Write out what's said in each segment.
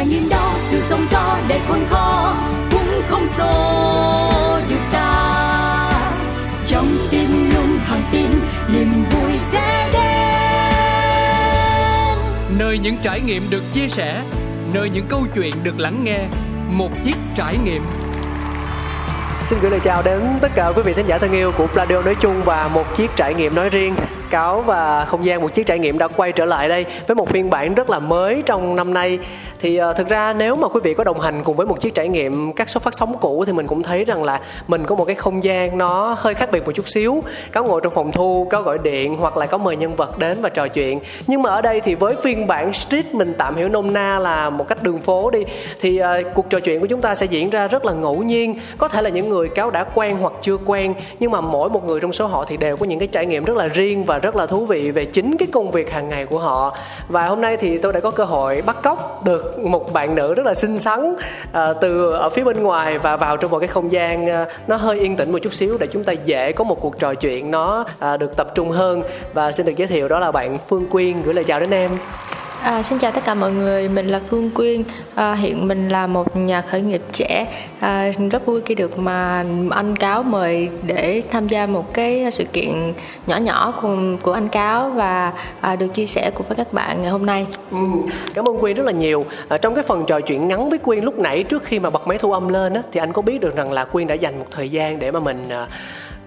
trải nghiệm đó sự sống gió để khôn khó cũng không xô được ta. Trong tim luôn thẳng tin niềm vui sẽ đến. Nơi những trải nghiệm được chia sẻ nơi những câu chuyện được lắng nghe một chiếc trải nghiệm. Xin gửi lời chào đến tất cả quý vị thính giả thân yêu của Pladio nói chung và một chiếc trải nghiệm nói riêng cáo và không gian một chiếc trải nghiệm đã quay trở lại đây với một phiên bản rất là mới trong năm nay. Thì uh, thực ra nếu mà quý vị có đồng hành cùng với một chiếc trải nghiệm các số phát sóng cũ thì mình cũng thấy rằng là mình có một cái không gian nó hơi khác biệt một chút xíu. Có ngồi trong phòng thu có gọi điện hoặc là có mời nhân vật đến và trò chuyện. Nhưng mà ở đây thì với phiên bản street mình tạm hiểu nôm na là một cách đường phố đi thì uh, cuộc trò chuyện của chúng ta sẽ diễn ra rất là ngẫu nhiên. Có thể là những người cáo đã quen hoặc chưa quen nhưng mà mỗi một người trong số họ thì đều có những cái trải nghiệm rất là riêng và rất là thú vị về chính cái công việc hàng ngày của họ. Và hôm nay thì tôi đã có cơ hội bắt cóc được một bạn nữ rất là xinh xắn à, từ ở phía bên ngoài và vào trong một cái không gian à, nó hơi yên tĩnh một chút xíu để chúng ta dễ có một cuộc trò chuyện nó à, được tập trung hơn. Và xin được giới thiệu đó là bạn Phương Quyên gửi lời chào đến em. À, xin chào tất cả mọi người, mình là Phương Quyên. À, hiện mình là một nhà khởi nghiệp trẻ. À, rất vui khi được mà anh Cáo mời để tham gia một cái sự kiện nhỏ nhỏ của, của anh Cáo và à, được chia sẻ cùng với các bạn ngày hôm nay. Ừ, cảm ơn Quyên rất là nhiều. À, trong cái phần trò chuyện ngắn với Quyên lúc nãy trước khi mà bật máy thu âm lên á, thì anh có biết được rằng là Quyên đã dành một thời gian để mà mình à,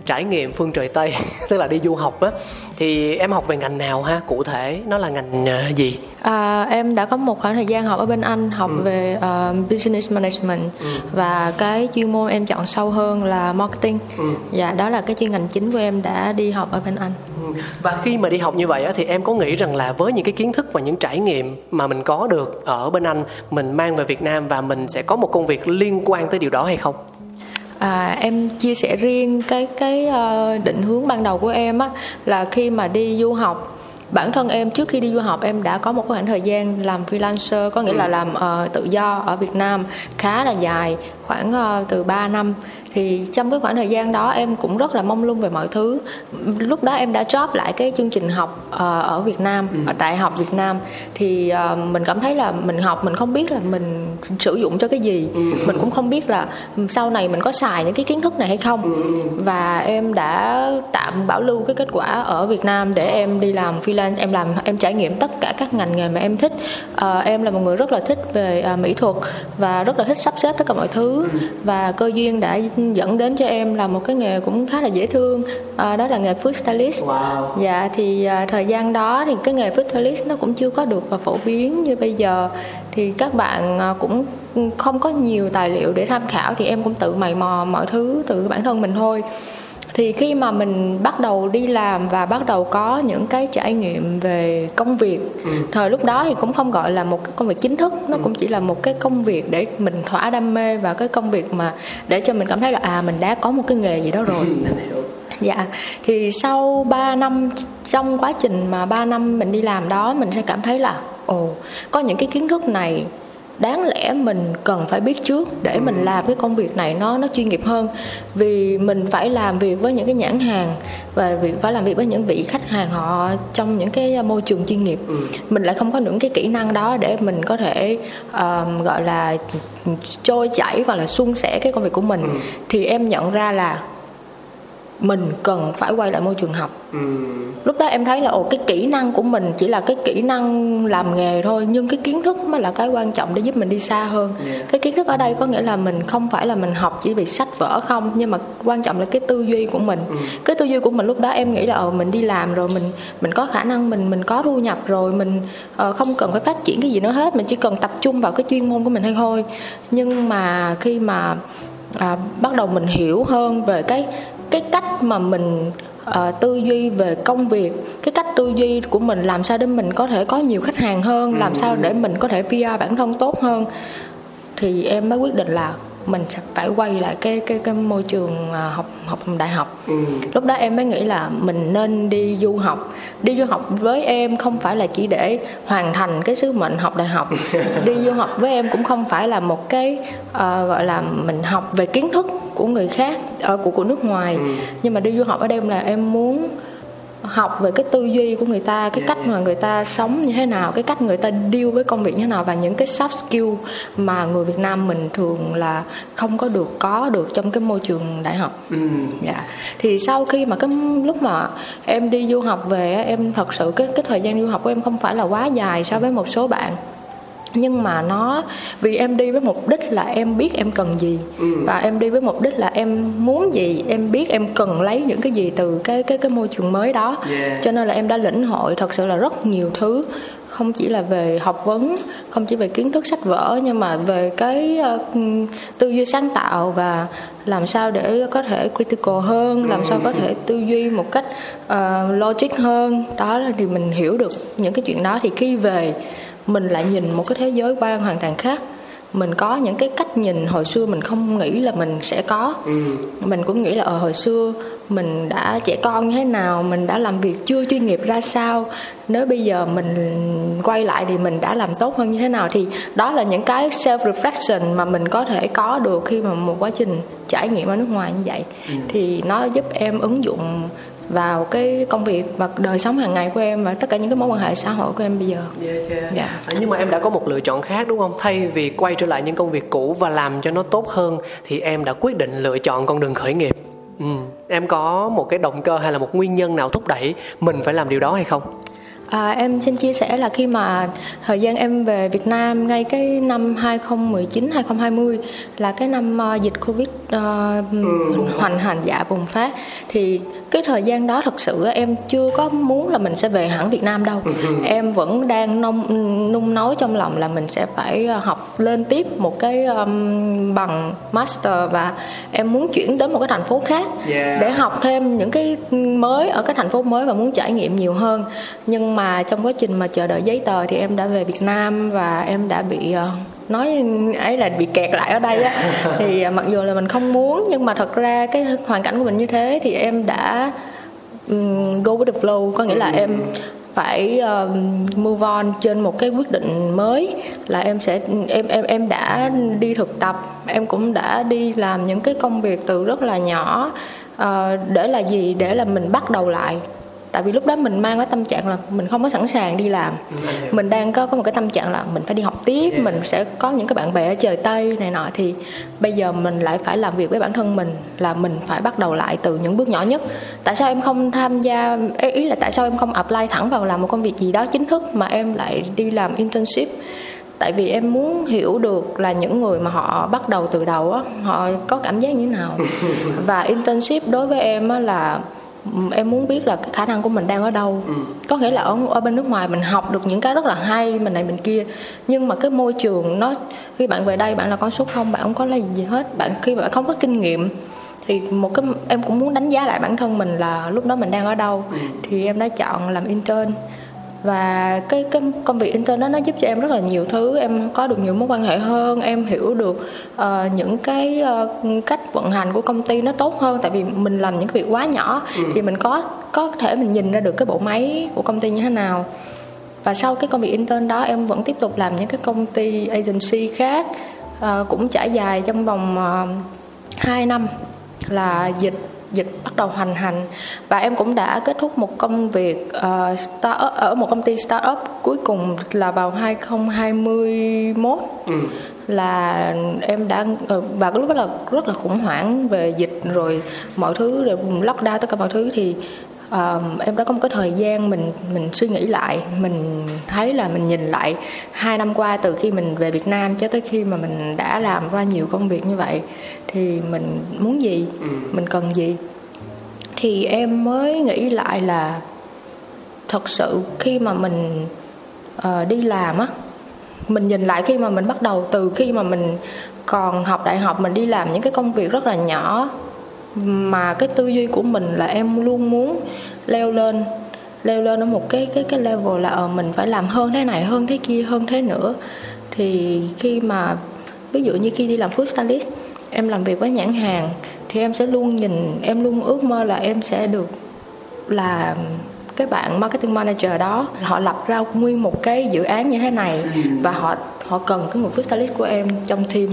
trải nghiệm phương trời tây tức là đi du học á thì em học về ngành nào ha cụ thể nó là ngành uh, gì à, em đã có một khoảng thời gian học ở bên anh học ừ. về uh, business management ừ. và cái chuyên môn em chọn sâu hơn là marketing ừ. và đó là cái chuyên ngành chính của em đã đi học ở bên anh ừ. và khi mà đi học như vậy á, thì em có nghĩ rằng là với những cái kiến thức và những trải nghiệm mà mình có được ở bên anh mình mang về việt nam và mình sẽ có một công việc liên quan tới điều đó hay không À, em chia sẻ riêng cái cái uh, định hướng ban đầu của em á là khi mà đi du học bản thân em trước khi đi du học em đã có một khoảng thời gian làm freelancer có nghĩa ừ. là làm uh, tự do ở Việt Nam khá là dài khoảng uh, từ 3 năm thì trong cái khoảng thời gian đó em cũng rất là mong lung về mọi thứ lúc đó em đã job lại cái chương trình học uh, ở Việt Nam ừ. ở đại học Việt Nam thì uh, mình cảm thấy là mình học mình không biết là mình sử dụng cho cái gì ừ. mình cũng không biết là sau này mình có xài những cái kiến thức này hay không ừ. và em đã tạm bảo lưu cái kết quả ở Việt Nam để em đi làm freelance em làm em trải nghiệm tất cả các ngành nghề mà em thích uh, em là một người rất là thích về uh, mỹ thuật và rất là thích sắp xếp tất cả mọi thứ ừ. và cơ duyên đã dẫn đến cho em là một cái nghề cũng khá là dễ thương à, đó là nghề food stylist. Wow. dạ thì à, thời gian đó thì cái nghề food stylist nó cũng chưa có được à, phổ biến như bây giờ. Thì các bạn à, cũng không có nhiều tài liệu để tham khảo thì em cũng tự mày mò mọi thứ từ bản thân mình thôi thì khi mà mình bắt đầu đi làm và bắt đầu có những cái trải nghiệm về công việc ừ. thời lúc đó thì cũng không gọi là một cái công việc chính thức nó ừ. cũng chỉ là một cái công việc để mình thỏa đam mê và cái công việc mà để cho mình cảm thấy là à mình đã có một cái nghề gì đó rồi ừ. dạ thì sau 3 năm trong quá trình mà 3 năm mình đi làm đó mình sẽ cảm thấy là ồ có những cái kiến thức này đáng lẽ mình cần phải biết trước để mình ừ. làm cái công việc này nó nó chuyên nghiệp hơn vì mình phải làm việc với những cái nhãn hàng và việc phải làm việc với những vị khách hàng họ trong những cái môi trường chuyên nghiệp ừ. mình lại không có những cái kỹ năng đó để mình có thể um, gọi là trôi chảy và là suôn sẻ cái công việc của mình ừ. thì em nhận ra là mình cần phải quay lại môi trường học ừ. Lúc đó em thấy là ồ cái kỹ năng của mình chỉ là cái kỹ năng làm nghề thôi nhưng cái kiến thức mới là cái quan trọng để giúp mình đi xa hơn yeah. cái kiến thức ở đây có nghĩa là mình không phải là mình học chỉ vì sách vở không nhưng mà quan trọng là cái tư duy của mình ừ. cái tư duy của mình lúc đó em nghĩ là ồ mình đi làm rồi mình mình có khả năng mình mình có thu nhập rồi mình uh, không cần phải phát triển cái gì nữa hết mình chỉ cần tập trung vào cái chuyên môn của mình hay thôi nhưng mà khi mà à, bắt đầu mình hiểu hơn về cái cái cách mà mình uh, tư duy về công việc. Cái cách tư duy của mình làm sao để mình có thể có nhiều khách hàng hơn làm sao để mình có thể PR bản thân tốt hơn. Thì em mới quyết định là mình sẽ phải quay lại cái cái cái môi trường à, học học đại học. Ừ. lúc đó em mới nghĩ là mình nên đi du học. Đi du học với em không phải là chỉ để hoàn thành cái sứ mệnh học đại học. Đi du học với em cũng không phải là một cái uh, gọi là mình học về kiến thức của người khác ở uh, của của nước ngoài. Ừ. nhưng mà đi du học ở đây là em muốn học về cái tư duy của người ta cái cách mà người ta sống như thế nào cái cách người ta deal với công việc như thế nào và những cái soft skill mà người Việt Nam mình thường là không có được có được trong cái môi trường đại học. Ừ. dạ. Thì sau khi mà cái lúc mà em đi du học về em thật sự cái cái thời gian du học của em không phải là quá dài so với một số bạn nhưng mà nó vì em đi với mục đích là em biết em cần gì. Ừ. và em đi với mục đích là em muốn gì em biết em cần lấy những cái gì từ cái cái cái môi trường mới đó. Yeah. cho nên là em đã lĩnh hội thật sự là rất nhiều thứ. Không chỉ là về học vấn không chỉ về kiến thức sách vở nhưng mà về cái uh, tư duy sáng tạo và làm sao để có thể critical hơn làm sao có thể tư duy một cách uh, logic hơn. Đó là thì mình hiểu được những cái chuyện đó. Thì khi về mình lại nhìn một cái thế giới quan hoàn toàn khác mình có những cái cách nhìn hồi xưa mình không nghĩ là mình sẽ có ừ. mình cũng nghĩ là ở ờ, hồi xưa mình đã trẻ con như thế nào mình đã làm việc chưa chuyên nghiệp ra sao nếu bây giờ mình quay lại thì mình đã làm tốt hơn như thế nào thì đó là những cái self reflection mà mình có thể có được khi mà một quá trình trải nghiệm ở nước ngoài như vậy ừ. thì nó giúp em ứng dụng vào cái công việc và đời sống hàng ngày của em và tất cả những cái mối quan hệ xã hội của em bây giờ. Yeah, yeah. Yeah. Dạ. À, nhưng mà em đã có một lựa chọn khác đúng không? Thay vì quay trở lại những công việc cũ và làm cho nó tốt hơn thì em đã quyết định lựa chọn con đường khởi nghiệp. Ừ. Em có một cái động cơ hay là một nguyên nhân nào thúc đẩy mình phải làm điều đó hay không? À, em xin chia sẻ là khi mà thời gian em về Việt Nam ngay cái năm 2019 2020 là cái năm uh, dịch Covid uh, ừ. hoành hành dạ bùng phát thì cái thời gian đó thật sự em chưa có muốn là mình sẽ về hẳn Việt Nam đâu ừ. em vẫn đang nung nung nói trong lòng là mình sẽ phải ờ, học lên tiếp một cái um, bằng master và em muốn chuyển đến một cái thành phố khác yeah. để học thêm những cái mới ở cái thành phố mới và muốn trải nghiệm nhiều hơn nhưng mà trong quá trình mà chờ đợi giấy tờ thì em đã về Việt Nam và em đã bị uh, nói ấy là bị kẹt lại ở đây á. Thì mặc dù là mình không muốn nhưng mà thật ra cái hoàn cảnh của mình như thế thì em đã um, go with the flow. Có nghĩa là em phải um, move on trên một cái quyết định mới là em sẽ em em em đã đi thực tập em cũng đã đi làm những cái công việc từ rất là nhỏ. Uh, để là gì? Để là mình bắt đầu lại tại vì lúc đó mình mang cái tâm trạng là mình không có sẵn sàng đi làm. Mình đang có có một cái tâm trạng là mình phải đi học tiếp mình sẽ có những cái bạn bè ở trời tây này nọ. Thì bây giờ mình lại phải làm việc với bản thân mình là mình phải bắt đầu lại từ những bước nhỏ nhất. Tại sao em không tham gia ý là tại sao em không apply thẳng vào làm một công việc gì đó chính thức mà em lại đi làm internship? Tại vì em muốn hiểu được là những người mà họ bắt đầu từ đầu á họ có cảm giác như thế nào. Và internship đối với em á là em muốn biết là cái khả năng của mình đang ở đâu. Ừ. có nghĩa là ở ở bên nước ngoài mình học được những cái rất là hay mình này mình kia. Nhưng mà cái môi trường nó khi bạn về đây bạn là con số không bạn không có là gì hết. Bạn khi bạn không có kinh nghiệm thì một cái em cũng muốn đánh giá lại bản thân mình là lúc đó mình đang ở đâu. Ừ. thì em đã chọn làm intern và cái cái công việc intern đó nó giúp cho em rất là nhiều thứ. Em có được nhiều mối quan hệ hơn em hiểu được uh, những cái uh, cách vận hành của công ty nó tốt hơn. Tại vì mình làm những cái việc quá nhỏ ừ. thì mình có có thể mình nhìn ra được cái bộ máy của công ty như thế nào. Và sau cái công việc intern đó em vẫn tiếp tục làm những cái công ty agency khác. Uh, cũng trải dài trong vòng uh, 2 năm là dịch dịch bắt đầu hoành hành. Và em cũng đã kết thúc một công việc uh, start up, ở một công ty startup cuối cùng là vào 2021 ừ. là em đã ờ, và cái lúc đó là rất là khủng hoảng về dịch rồi mọi thứ rồi lockdown tất cả mọi thứ. Thì uh, em đã có một cái thời gian mình mình suy nghĩ lại mình thấy là mình nhìn lại hai năm qua từ khi mình về Việt Nam cho tới khi mà mình đã làm ra nhiều công việc như vậy thì mình muốn gì ừ. mình cần gì thì em mới nghĩ lại là thật sự khi mà mình uh, đi làm á mình nhìn lại khi mà mình bắt đầu từ khi mà mình còn học đại học mình đi làm những cái công việc rất là nhỏ mà cái tư duy của mình là em luôn muốn leo lên leo lên ở một cái cái cái level là ờ mình phải làm hơn thế này, hơn thế kia, hơn thế nữa. Thì khi mà, ví dụ như khi đi làm food stylist, em làm việc với nhãn hàng, thì em sẽ luôn nhìn, em luôn ước mơ là em sẽ được là cái bạn marketing manager đó, họ lập ra nguyên một cái dự án như thế này và họ họ cần cái người food stylist của em trong team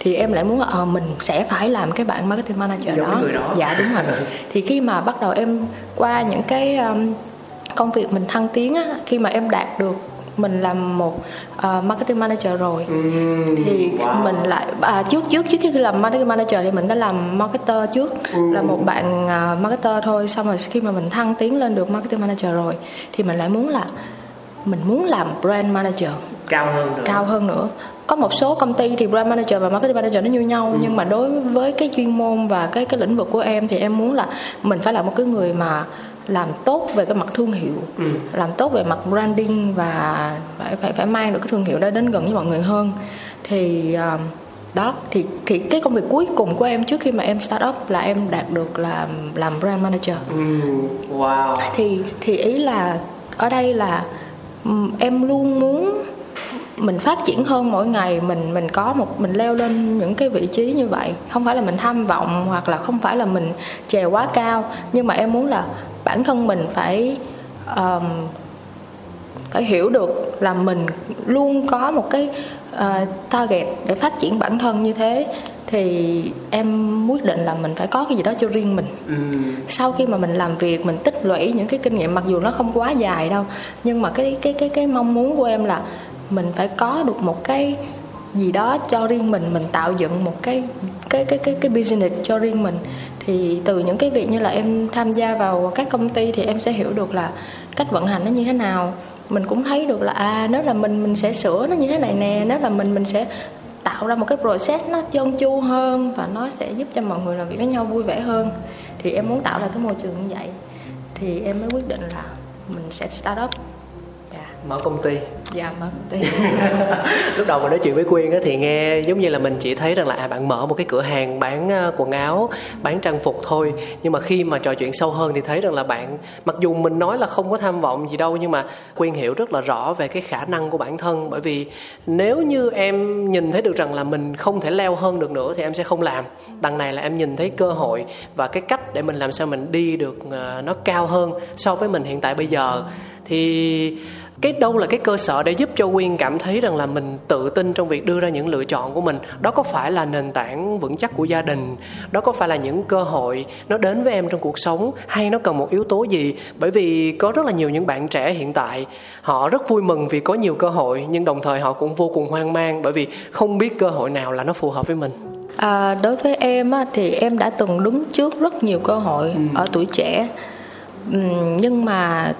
thì em lại muốn là ờ, mình sẽ phải làm cái bạn marketing manager Giống đó. đó. dạ đúng rồi. Thì khi mà bắt đầu em qua những cái um, công việc mình thăng tiến á khi mà em đạt được mình làm một uh, marketing manager rồi thì mình lại à, trước trước trước khi làm marketing manager thì mình đã làm marketer trước là một bạn uh, marketer thôi. Xong rồi khi mà mình thăng tiến lên được marketing manager rồi thì mình lại muốn là mình muốn làm brand manager. Cao hơn nữa. Cao hơn nữa có một số công ty thì brand manager và marketing manager nó như nhau nhưng mà đối với cái chuyên môn và cái cái lĩnh vực của em thì em muốn là mình phải là một cái người mà làm tốt về cái mặt thương hiệu làm tốt về mặt branding và phải phải phải mang được cái thương hiệu đó đến gần với mọi người hơn. Thì um, đó thì thì cái công việc cuối cùng của em trước khi mà em start up là em đạt được là làm brand manager. Ừm, wow. Thì thì ý là ở đây là ừm, em luôn muốn mình phát triển hơn mỗi ngày mình mình có một mình leo lên những cái vị trí như vậy. Không phải là mình tham vọng hoặc là không phải là mình trèo quá cao nhưng mà em muốn là bản thân mình phải um, phải hiểu được là mình luôn có một cái uh, target để phát triển bản thân như thế thì em quyết định là mình phải có cái gì đó cho riêng mình. Ừm, sau khi mà mình làm việc mình tích lũy những cái kinh nghiệm mặc dù nó không quá dài đâu nhưng mà cái cái cái cái mong muốn của em là mình phải có được một cái gì đó cho riêng mình mình tạo dựng một cái cái cái cái cái business cho riêng mình. Thì từ những cái việc như là em tham gia vào các công ty thì em sẽ hiểu được là cách vận hành nó như thế nào. Mình cũng thấy được là à nếu là mình mình sẽ sửa nó như thế này nè, nếu là mình mình sẽ tạo ra một cái process nó trơn chu hơn và nó sẽ giúp cho mọi người làm việc với nhau vui vẻ hơn. Thì em muốn tạo ra cái môi trường như vậy thì em mới quyết định là mình sẽ start up mở công ty. Dạ mở công ty. Lúc đầu mình nói chuyện với quyên á, thì nghe giống như là mình chỉ thấy rằng là à bạn mở một cái cửa hàng bán à, quần áo bán trang phục thôi. Nhưng mà khi mà trò chuyện sâu hơn thì thấy rằng là bạn mặc dù mình nói là không có tham vọng gì đâu nhưng mà quyên hiểu rất là rõ về cái khả năng của bản thân. Bởi vì nếu như em nhìn thấy được rằng là mình không thể leo hơn được nữa thì em sẽ không làm. Đằng này là em nhìn thấy cơ hội và cái cách để mình làm sao mình đi được à, nó cao hơn so với mình hiện tại bây giờ. Thì cái đâu là cái cơ sở để giúp cho quyên cảm thấy rằng là mình tự tin trong việc đưa ra những lựa chọn của mình? Đó có phải là nền tảng vững chắc của gia đình? Đó có phải là những cơ hội nó đến với em trong cuộc sống? Hay nó cần một yếu tố gì? Bởi vì có rất là nhiều những bạn trẻ hiện tại họ rất vui mừng vì có nhiều cơ hội nhưng đồng thời họ cũng vô cùng hoang mang bởi vì không biết cơ hội nào là nó phù hợp với mình. À, đối với em á, thì em đã từng đứng trước rất nhiều cơ hội ở tuổi trẻ. Nhưng mà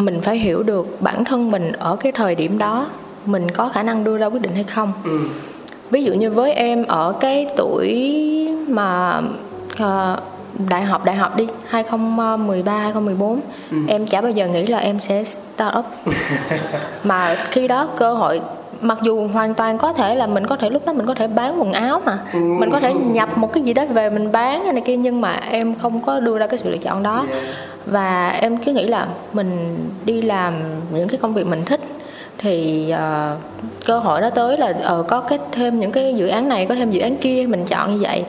mình phải hiểu được bản thân mình ở cái thời điểm đó mình có khả năng đưa ra quyết định hay không. Ví dụ như với em ở cái tuổi mà ờ, đại học đại học đi 2013 2014 em chả bao giờ nghĩ là em sẽ start up. Mà khi đó cơ hội mặc dù hoàn toàn có thể là mình có thể lúc đó mình có thể bán quần áo mà. Mình có thể nhập một cái gì đó về mình bán hay này kia nhưng mà em không có đưa ra cái sự lựa chọn đó. Và em cứ nghĩ là mình đi làm những cái công việc mình thích thì ờ, cơ hội đó tới là ờ, có cái thêm những cái dự án này có thêm dự án kia mình chọn như vậy.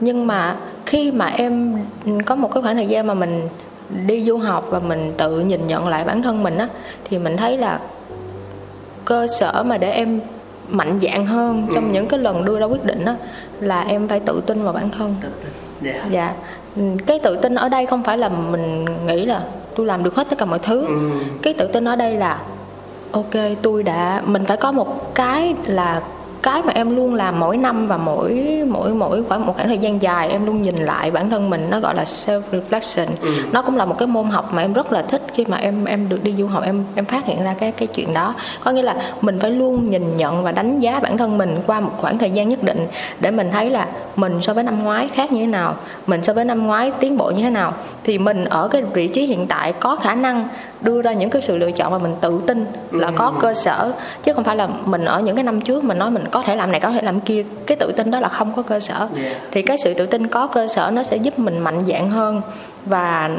Nhưng mà khi mà em có một cái khoảng thời gian mà mình đi du học và mình tự nhìn nhận lại bản thân mình á thì mình thấy là cơ sở mà để em mạnh dạn hơn trong những cái lần đưa ra quyết định á là em phải tự tin vào bản thân. Dạ. Ừ, cái tự tin ở đây không phải là mình nghĩ là tôi làm được hết tất cả mọi thứ. Cái tự tin ở đây là ok tôi đã mình phải có một cái là cái mà em luôn làm mỗi năm và mỗi mỗi mỗi khoảng một khoảng thời gian dài em luôn nhìn lại bản thân mình nó gọi là self reflection nó cũng là một cái môn học mà em rất là thích khi mà em em được đi du học em em phát hiện ra cái cái chuyện đó. Có nghĩa là mình phải luôn nhìn nhận và đánh giá bản thân mình qua một khoảng thời gian nhất định để mình thấy là mình so với năm ngoái khác như thế nào mình so với năm ngoái tiến bộ như thế nào. Thì mình ở cái vị trí hiện tại có khả năng đưa ra những cái sự lựa chọn mà mình tự tin là có cơ sở. Chứ không phải là mình ở những cái năm trước mình nói mình có thể làm này có thể làm kia. Cái tự tin đó là không có cơ sở. Thì cái sự tự tin có cơ sở nó sẽ giúp mình mạnh dạn hơn. Và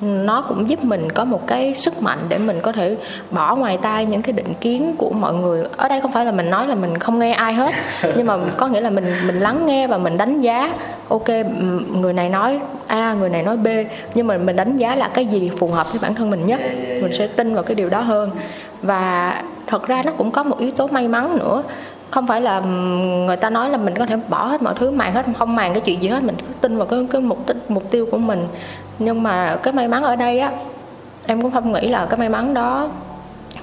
nó cũng giúp mình có một cái sức mạnh để mình có thể bỏ ngoài tai những cái định kiến của mọi người. Ở đây không phải là mình nói là mình không nghe ai hết nhưng mà có nghĩa là mình mình lắng nghe và mình đánh giá. Ok người này nói a người này nói b nhưng mà mình đánh giá là cái gì phù hợp với bản thân mình nhất. Mình sẽ tin vào cái điều đó hơn. Và thật ra nó cũng có một yếu tố may mắn nữa. Không phải là người ta nói là mình có thể bỏ hết mọi thứ màng hết không màng cái chuyện gì hết. Mình cứ tin vào cái cái mục đích mục tiêu của mình nhưng mà cái may mắn ở đây á em cũng không nghĩ là cái may mắn đó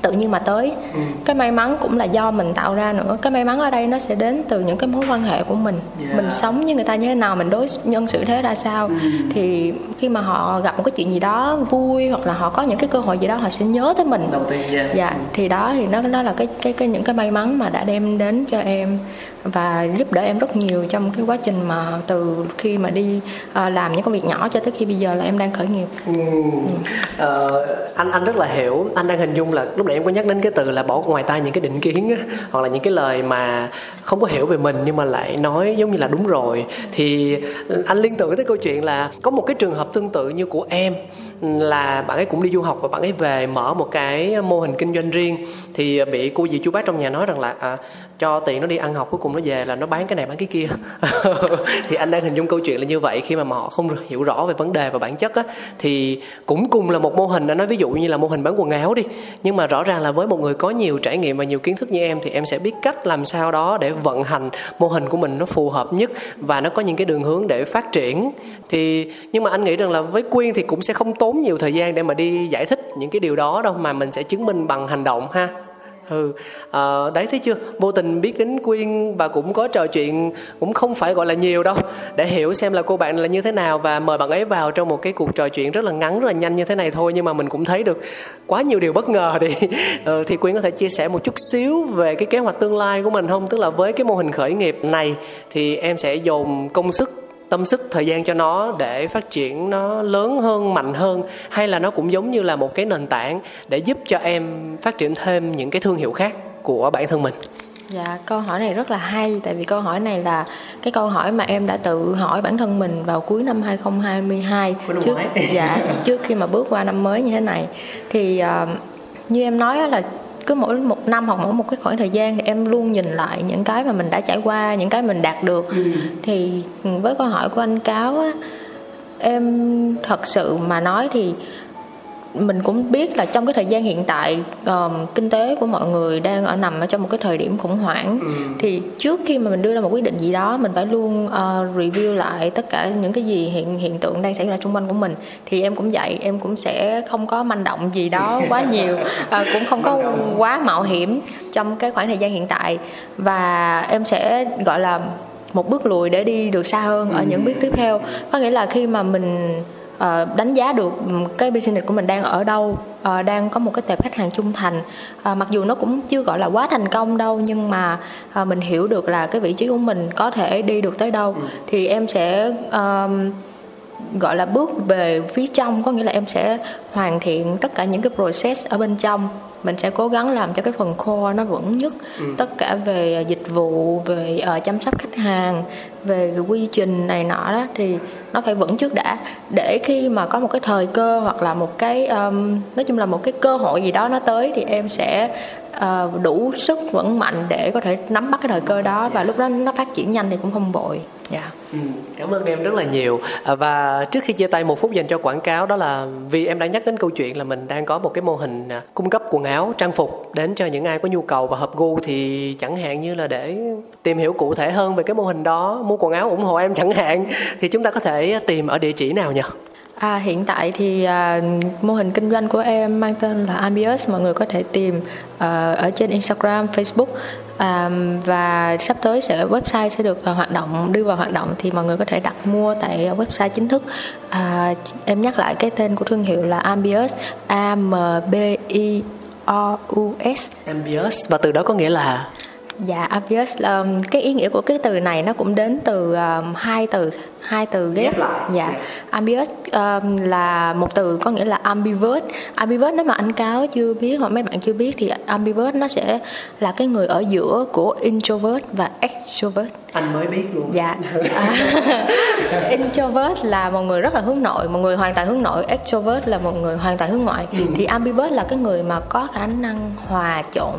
tự nhiên mà tới ừ. cái may mắn cũng là do mình tạo ra nữa cái may mắn ở đây nó sẽ đến từ những cái mối quan hệ của mình yeah. mình sống với người ta như thế nào mình đối nhân xử thế ra sao ừ. thì khi mà họ gặp một cái chuyện gì đó vui hoặc là họ có những cái cơ hội gì đó họ sẽ nhớ tới mình đầu tiên yeah. dạ thì đó thì nó nó là cái cái cái những cái may mắn mà đã đem đến cho em và giúp đỡ em rất nhiều trong cái quá trình mà từ khi mà đi uh, làm những công việc nhỏ cho tới khi bây giờ là em đang khởi nghiệp. Ừ. Ừ. Uh, anh anh rất là hiểu, anh đang hình dung là lúc nãy em có nhắc đến cái từ là bỏ ngoài tai những cái định kiến á, hoặc là những cái lời mà không có hiểu về mình nhưng mà lại nói giống như là đúng rồi thì anh liên tưởng tới câu chuyện là có một cái trường hợp tương tự như của em ừ, là bạn ấy cũng đi du học và bạn ấy về mở một cái mô hình kinh doanh riêng thì bị cô dì chú bác trong nhà nói rằng là à, cho tiền nó đi ăn học, cuối cùng nó về là nó bán cái này bán cái kia. Thì anh đang hình dung câu chuyện là như vậy, khi mà họ không hiểu rõ về vấn đề và bản chất á, thì cũng cùng là một mô hình. Anh nói ví dụ như là mô hình bán quần áo đi, nhưng mà rõ ràng là với một người có nhiều trải nghiệm và nhiều kiến thức như em thì em sẽ biết cách làm sao đó để vận hành mô hình của mình nó phù hợp nhất và nó có những cái đường hướng để phát triển. Thì nhưng mà anh nghĩ rằng là với quyên thì cũng sẽ không tốn nhiều thời gian để mà đi giải thích những cái điều đó đâu, mà mình sẽ chứng minh bằng hành động ha ừ. À, đấy thấy chưa? Vô tình biết đến quyên và cũng có trò chuyện cũng không phải gọi là nhiều đâu. Để hiểu xem là cô bạn là như thế nào và mời bạn ấy vào trong một cái cuộc trò chuyện rất là ngắn rất là nhanh như thế này thôi nhưng mà mình cũng thấy được quá nhiều điều bất ngờ đi. Ừ, thì quyên có thể chia sẻ một chút xíu về cái kế hoạch tương lai của mình không? Tức là với cái mô hình khởi nghiệp này thì em sẽ dồn công sức tâm sức thời gian cho nó để phát triển nó lớn hơn mạnh hơn hay là nó cũng giống như là một cái nền tảng để giúp cho em phát triển thêm những cái thương hiệu khác của bản thân mình? Dạ, câu hỏi này rất là hay tại vì câu hỏi này là cái câu hỏi mà em đã tự hỏi bản thân mình vào cuối năm 2022 trước dạ trước khi mà bước qua năm mới như thế này. Thì uh, như em nói là cứ mỗi một năm hoặc mỗi một cái khoảng thời gian thì em luôn nhìn lại những cái mà mình đã trải qua những cái mình đạt được ừ. thì với câu hỏi của anh cáo á em thật sự mà nói thì mình cũng biết là trong cái thời gian hiện tại um, kinh tế của mọi người đang ở nằm ở trong một cái thời điểm khủng hoảng. Ừ. thì trước khi mà mình đưa ra một quyết định gì đó mình phải luôn uh, review lại tất cả những cái gì hiện hiện tượng đang xảy ra xung quanh của mình. Thì em cũng vậy em cũng sẽ không có manh động gì đó quá nhiều uh, cũng không có quá mạo hiểm trong cái khoảng thời gian hiện tại. Và em sẽ gọi là một bước lùi để đi được xa hơn ở những bước tiếp theo. Có nghĩa là khi mà mình uh, đánh giá được cái business của mình đang ở đâu uh, đang có một cái tệp khách hàng trung thành uh, mặc dù nó cũng chưa gọi là quá thành công đâu nhưng mà uh, mình hiểu được là cái vị trí của mình có thể đi được tới đâu ừ. thì em sẽ uh, gọi là bước về phía trong có nghĩa là em sẽ hoàn thiện tất cả những cái process ở bên trong. Mình sẽ cố gắng làm cho cái phần core nó vững nhất. Ừ. tất cả về dịch vụ về uh, chăm sóc khách hàng về quy trình này nọ đó thì nó phải vững trước đã. Để khi mà có một cái thời cơ hoặc là một cái um, nói chung là một cái cơ hội gì đó nó tới thì em sẽ uh, đủ sức vững mạnh để có thể nắm bắt cái thời cơ đó. Và lúc đó nó phát triển nhanh thì cũng không vội dạ. Yeah. ừ, cảm ơn em rất là nhiều. À, và trước khi chia tay một phút dành cho quảng cáo đó là vì em đã nhắc đến câu chuyện là mình đang có một cái mô hình à, cung cấp quần áo trang phục đến cho những ai có nhu cầu và hợp gu thì chẳng hạn như là để tìm hiểu cụ thể hơn về cái mô hình đó mua quần áo ủng hộ em chẳng hạn thì chúng ta có thể tìm ở địa chỉ nào nhỉ? À, hiện tại thì à, mô hình kinh doanh của em mang tên là Ambius mọi người có thể tìm à, ở trên Instagram, Facebook à, và sắp tới sẽ website sẽ được à, hoạt động đưa vào hoạt động thì mọi người có thể đặt mua tại website chính thức. À, em nhắc lại cái tên của thương hiệu là Ambius A M B I O U S. Ambius và từ đó có nghĩa là? Dạ obvious um, cái ý nghĩa của cái từ này nó cũng đến từ um, hai từ hai từ ghép. Lại. Dạ. Ambivert um, là một từ có nghĩa là ambivert ambivert nếu mà anh cáo chưa biết hoặc mấy bạn chưa biết thì ambivert nó sẽ là cái người ở giữa của introvert và extrovert. Anh mới biết luôn. Dạ. Introvert là một người rất là hướng nội một người hoàn toàn hướng nội. Extrovert là một người hoàn toàn hướng ngoại. Ừ. thì ambivert là cái người mà có khả năng hòa trộn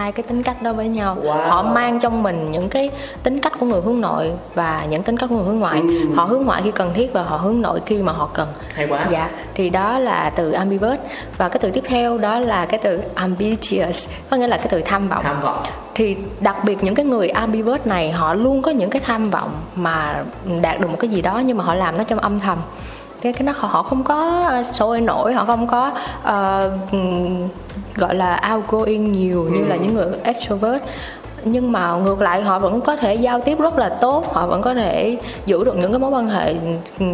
hai cái tính cách đó với nhau. Wow. họ mang trong mình những cái tính cách của người hướng nội và những tính cách của người hướng ngoại. Ừ. họ hướng ngoại khi cần thiết và họ hướng nội khi mà họ cần. Hay quá. Dạ thì đó là từ ambivert. Và cái từ tiếp theo đó là cái từ ambitious có nghĩa là cái từ tham vọng. Tham vọng. Thì đặc biệt những cái người ambivert này họ luôn có những cái tham vọng mà đạt được một cái gì đó nhưng mà họ làm nó trong âm thầm. Thế cái nó họ không có sôi nổi họ không có uh, gọi là outgoing nhiều như là ừ. những người extrovert. Nhưng mà ngược lại họ vẫn có thể giao tiếp rất là tốt họ vẫn có thể giữ được những cái mối quan hệ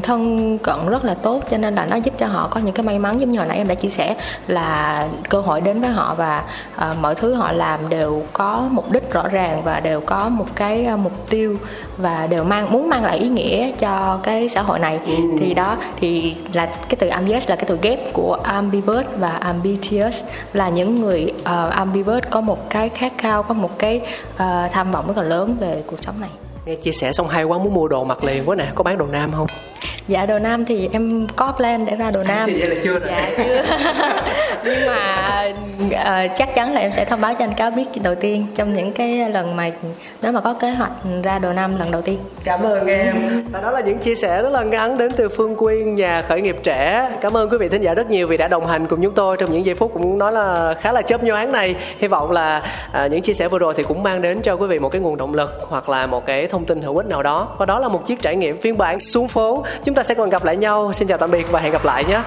thân cận rất là tốt. Cho nên là nó giúp cho họ có những cái may mắn. Giống như hồi nãy em đã chia sẻ là cơ hội đến với họ và uh, mọi thứ họ làm đều có mục đích rõ ràng và đều có một cái uh, mục tiêu và đều mang muốn mang lại ý nghĩa cho cái xã hội này. Ừ. thì đó thì là cái từ ambitious là cái từ ghép của ambivert và ambitious là những người uh, ambivert có một cái khát khao có một cái uh, tham vọng rất là lớn về cuộc sống này. Nghe chia sẻ xong hay quá muốn mua đồ mặc liền quá nè. Có bán đồ nam không? Dạ đồ nam thì em có plan để ra đồ nam. thì vậy là chưa rồi. Dạ chưa. Nhưng mà uh, chắc chắn là em sẽ thông báo cho anh cáo biết đầu tiên trong những cái lần mà nếu mà có kế hoạch ra đồ nam lần đầu tiên. Cảm ơn em. Và đó là những chia sẻ rất là ngắn đến từ phương quyên nhà khởi nghiệp trẻ. Cảm ơn quý vị thính giả rất nhiều vì đã đồng hành cùng chúng tôi trong những giây phút cũng nói là khá là chớp nhoáng này. Hy vọng là uh, những chia sẻ vừa rồi thì cũng mang đến cho quý vị một cái nguồn động lực hoặc là một cái thông tin hữu ích nào đó. Và đó là một chiếc trải nghiệm phiên bản xuống phố. Chúng ta sẽ còn gặp lại nhau. Xin chào tạm biệt và hẹn gặp lại nhé.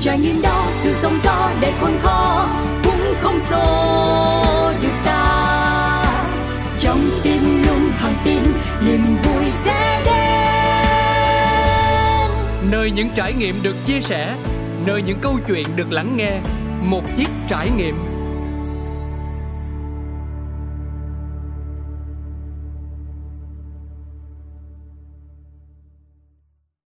Trải nghiệm đó sự sóng gió đầy khôn khó cũng không xô được ta. Trong tim luôn thẳng tin niềm vui sẽ đến. Nơi những trải nghiệm được chia sẻ nơi những câu chuyện được lắng nghe một chiếc trải nghiệm